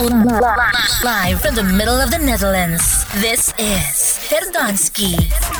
Live from the middle of the Netherlands, this is Per Danski.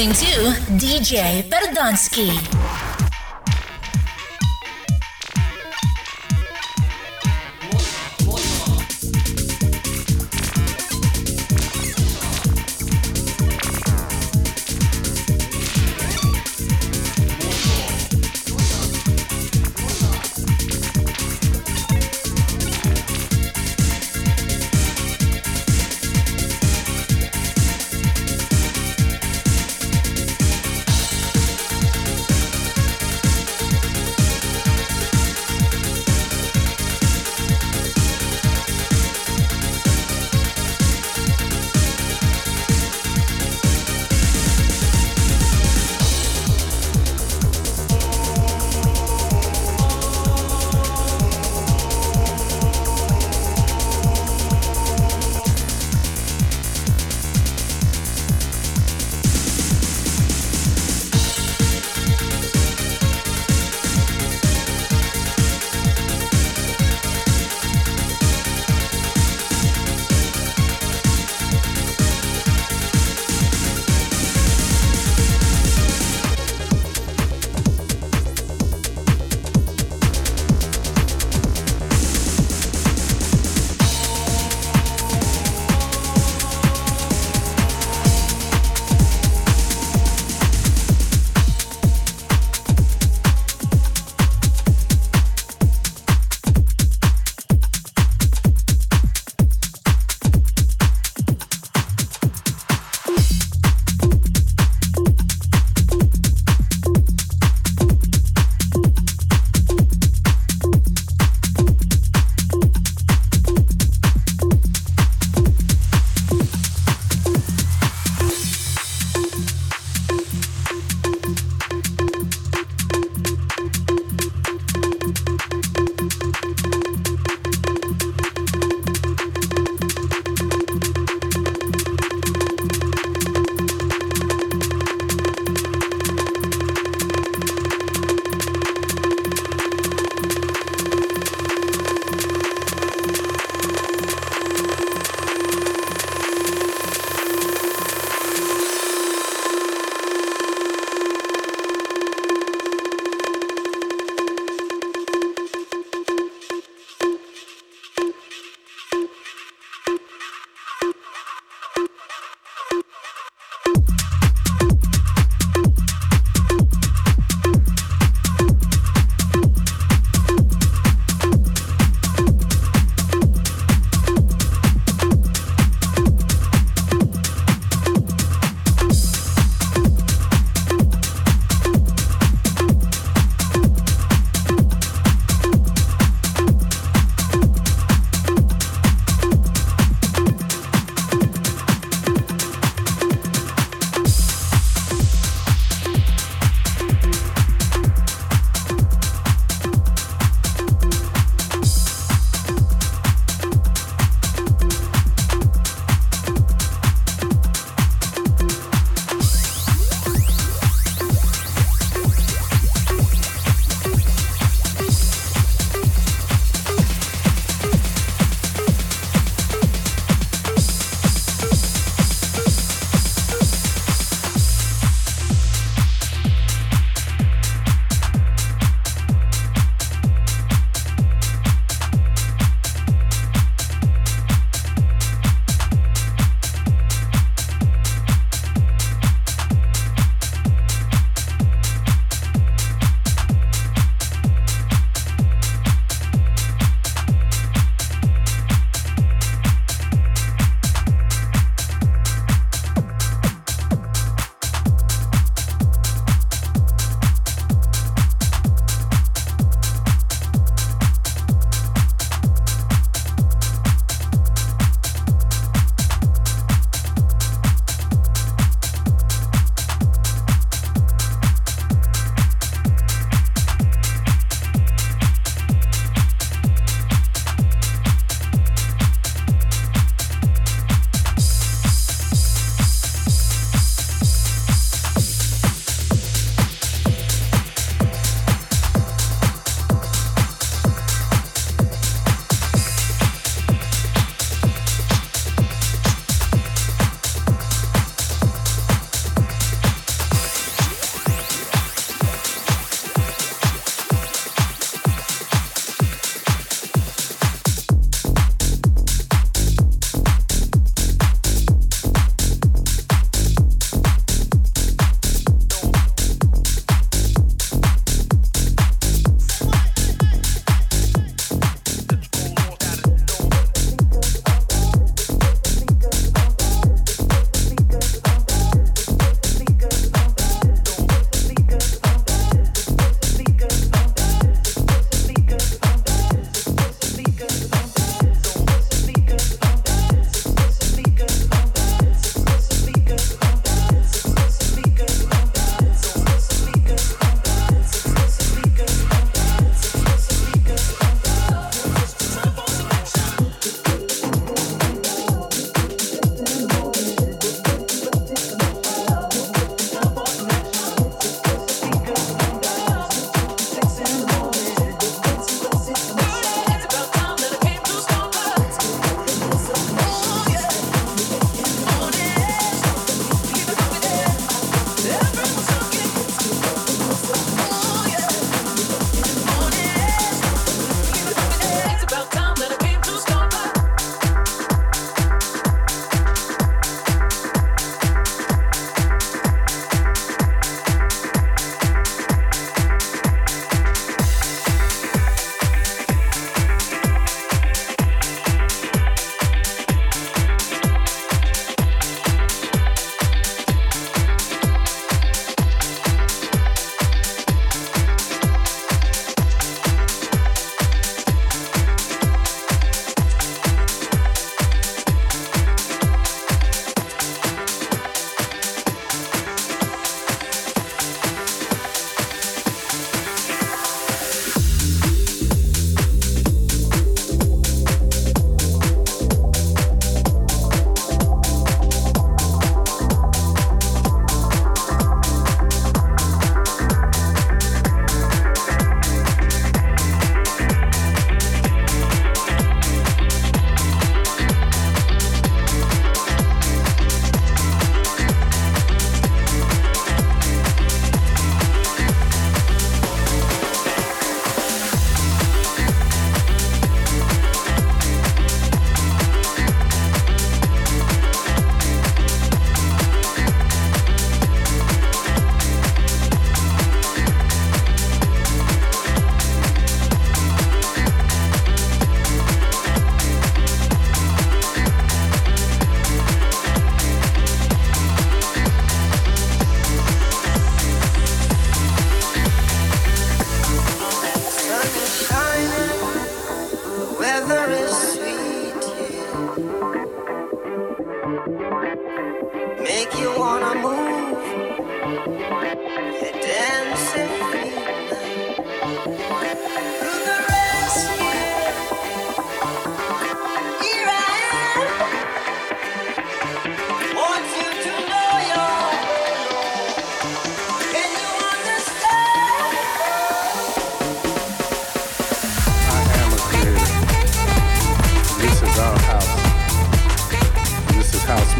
Listening to DJ Per Danski.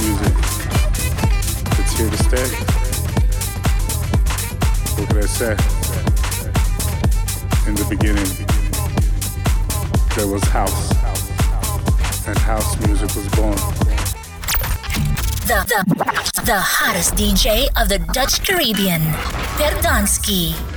music. It's here to stay. What can I say? In the beginning, there was house, and house music was born. The, the, the hottest DJ of the Dutch Caribbean, Per Danski.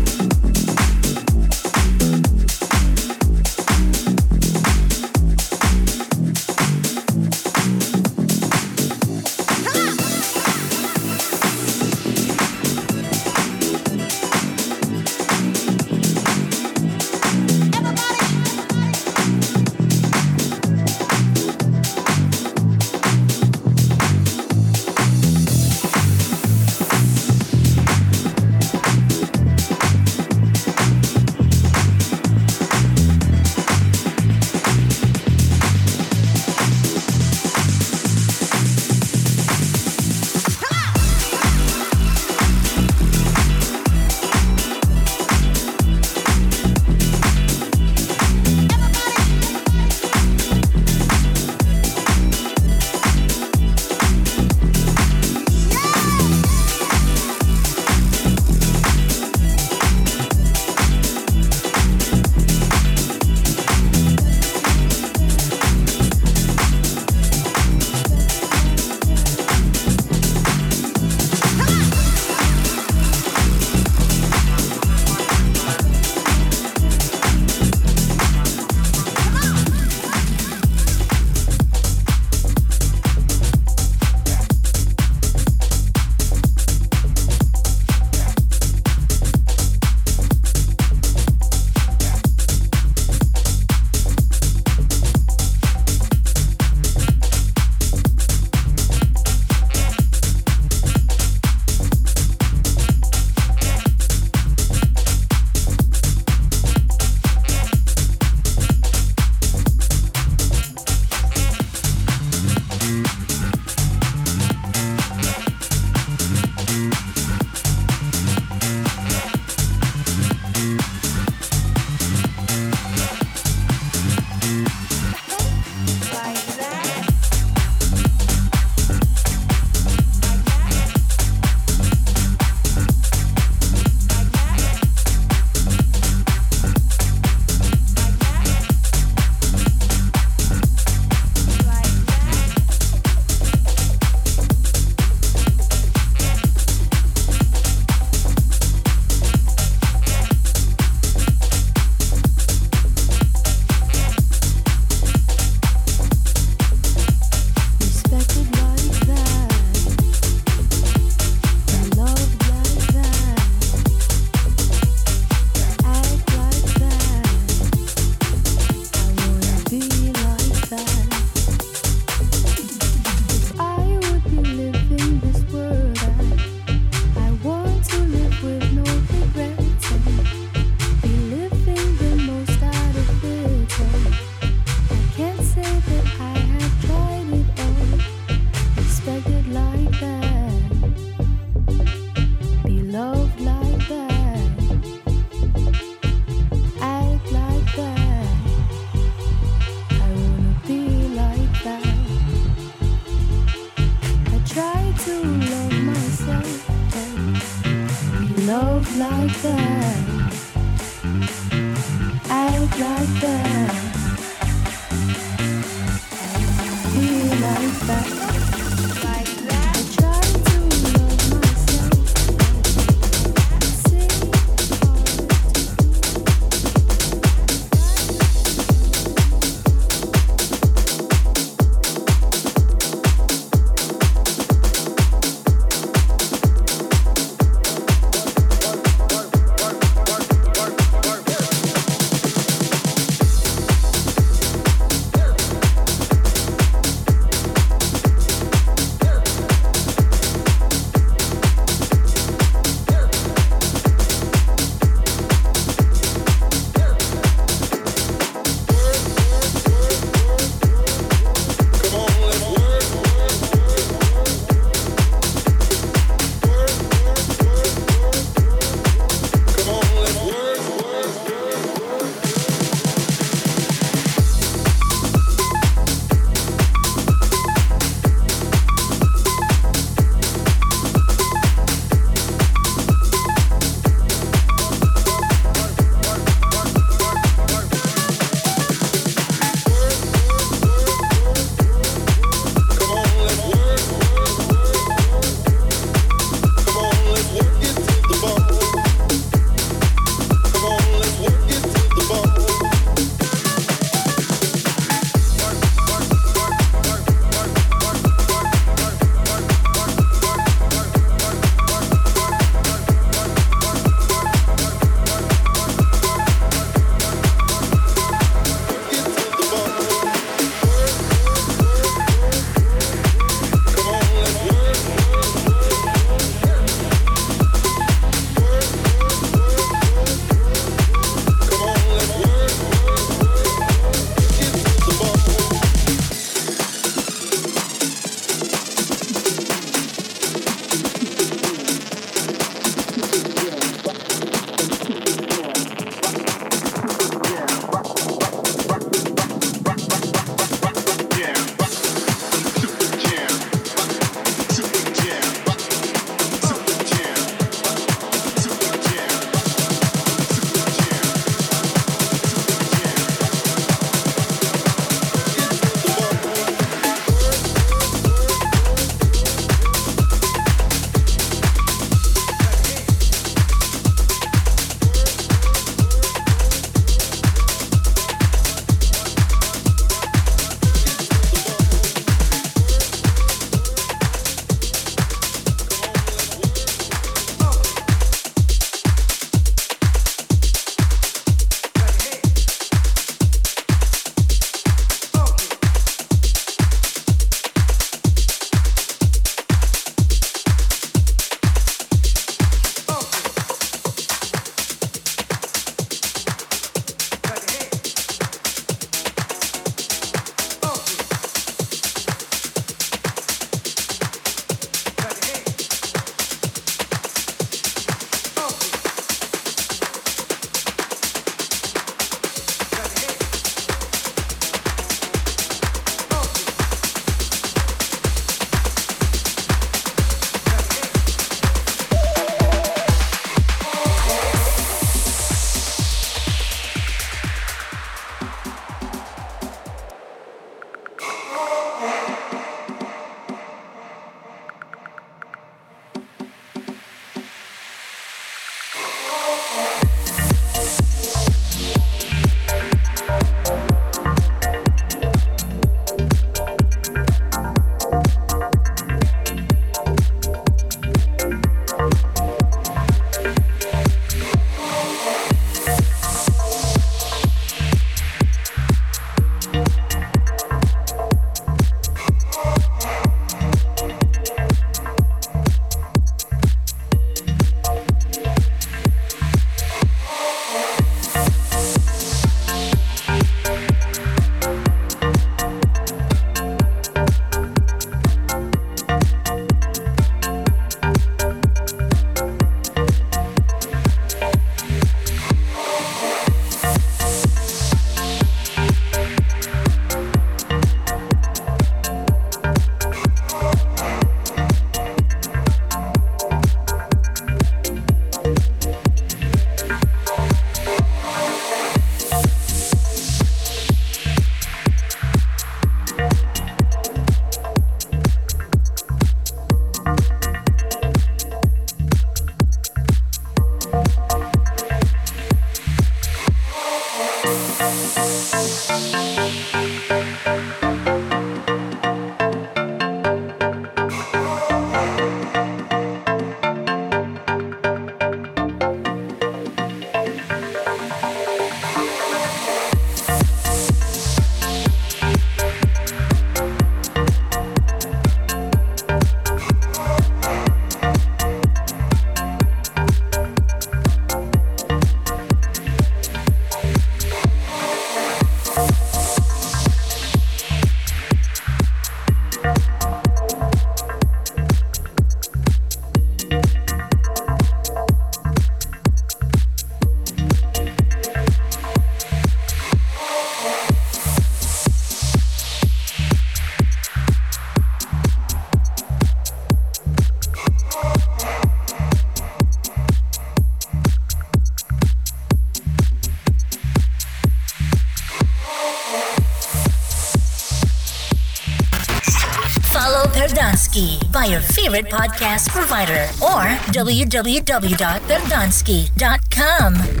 Per Danski by your favorite podcast provider or www.perdanski.com.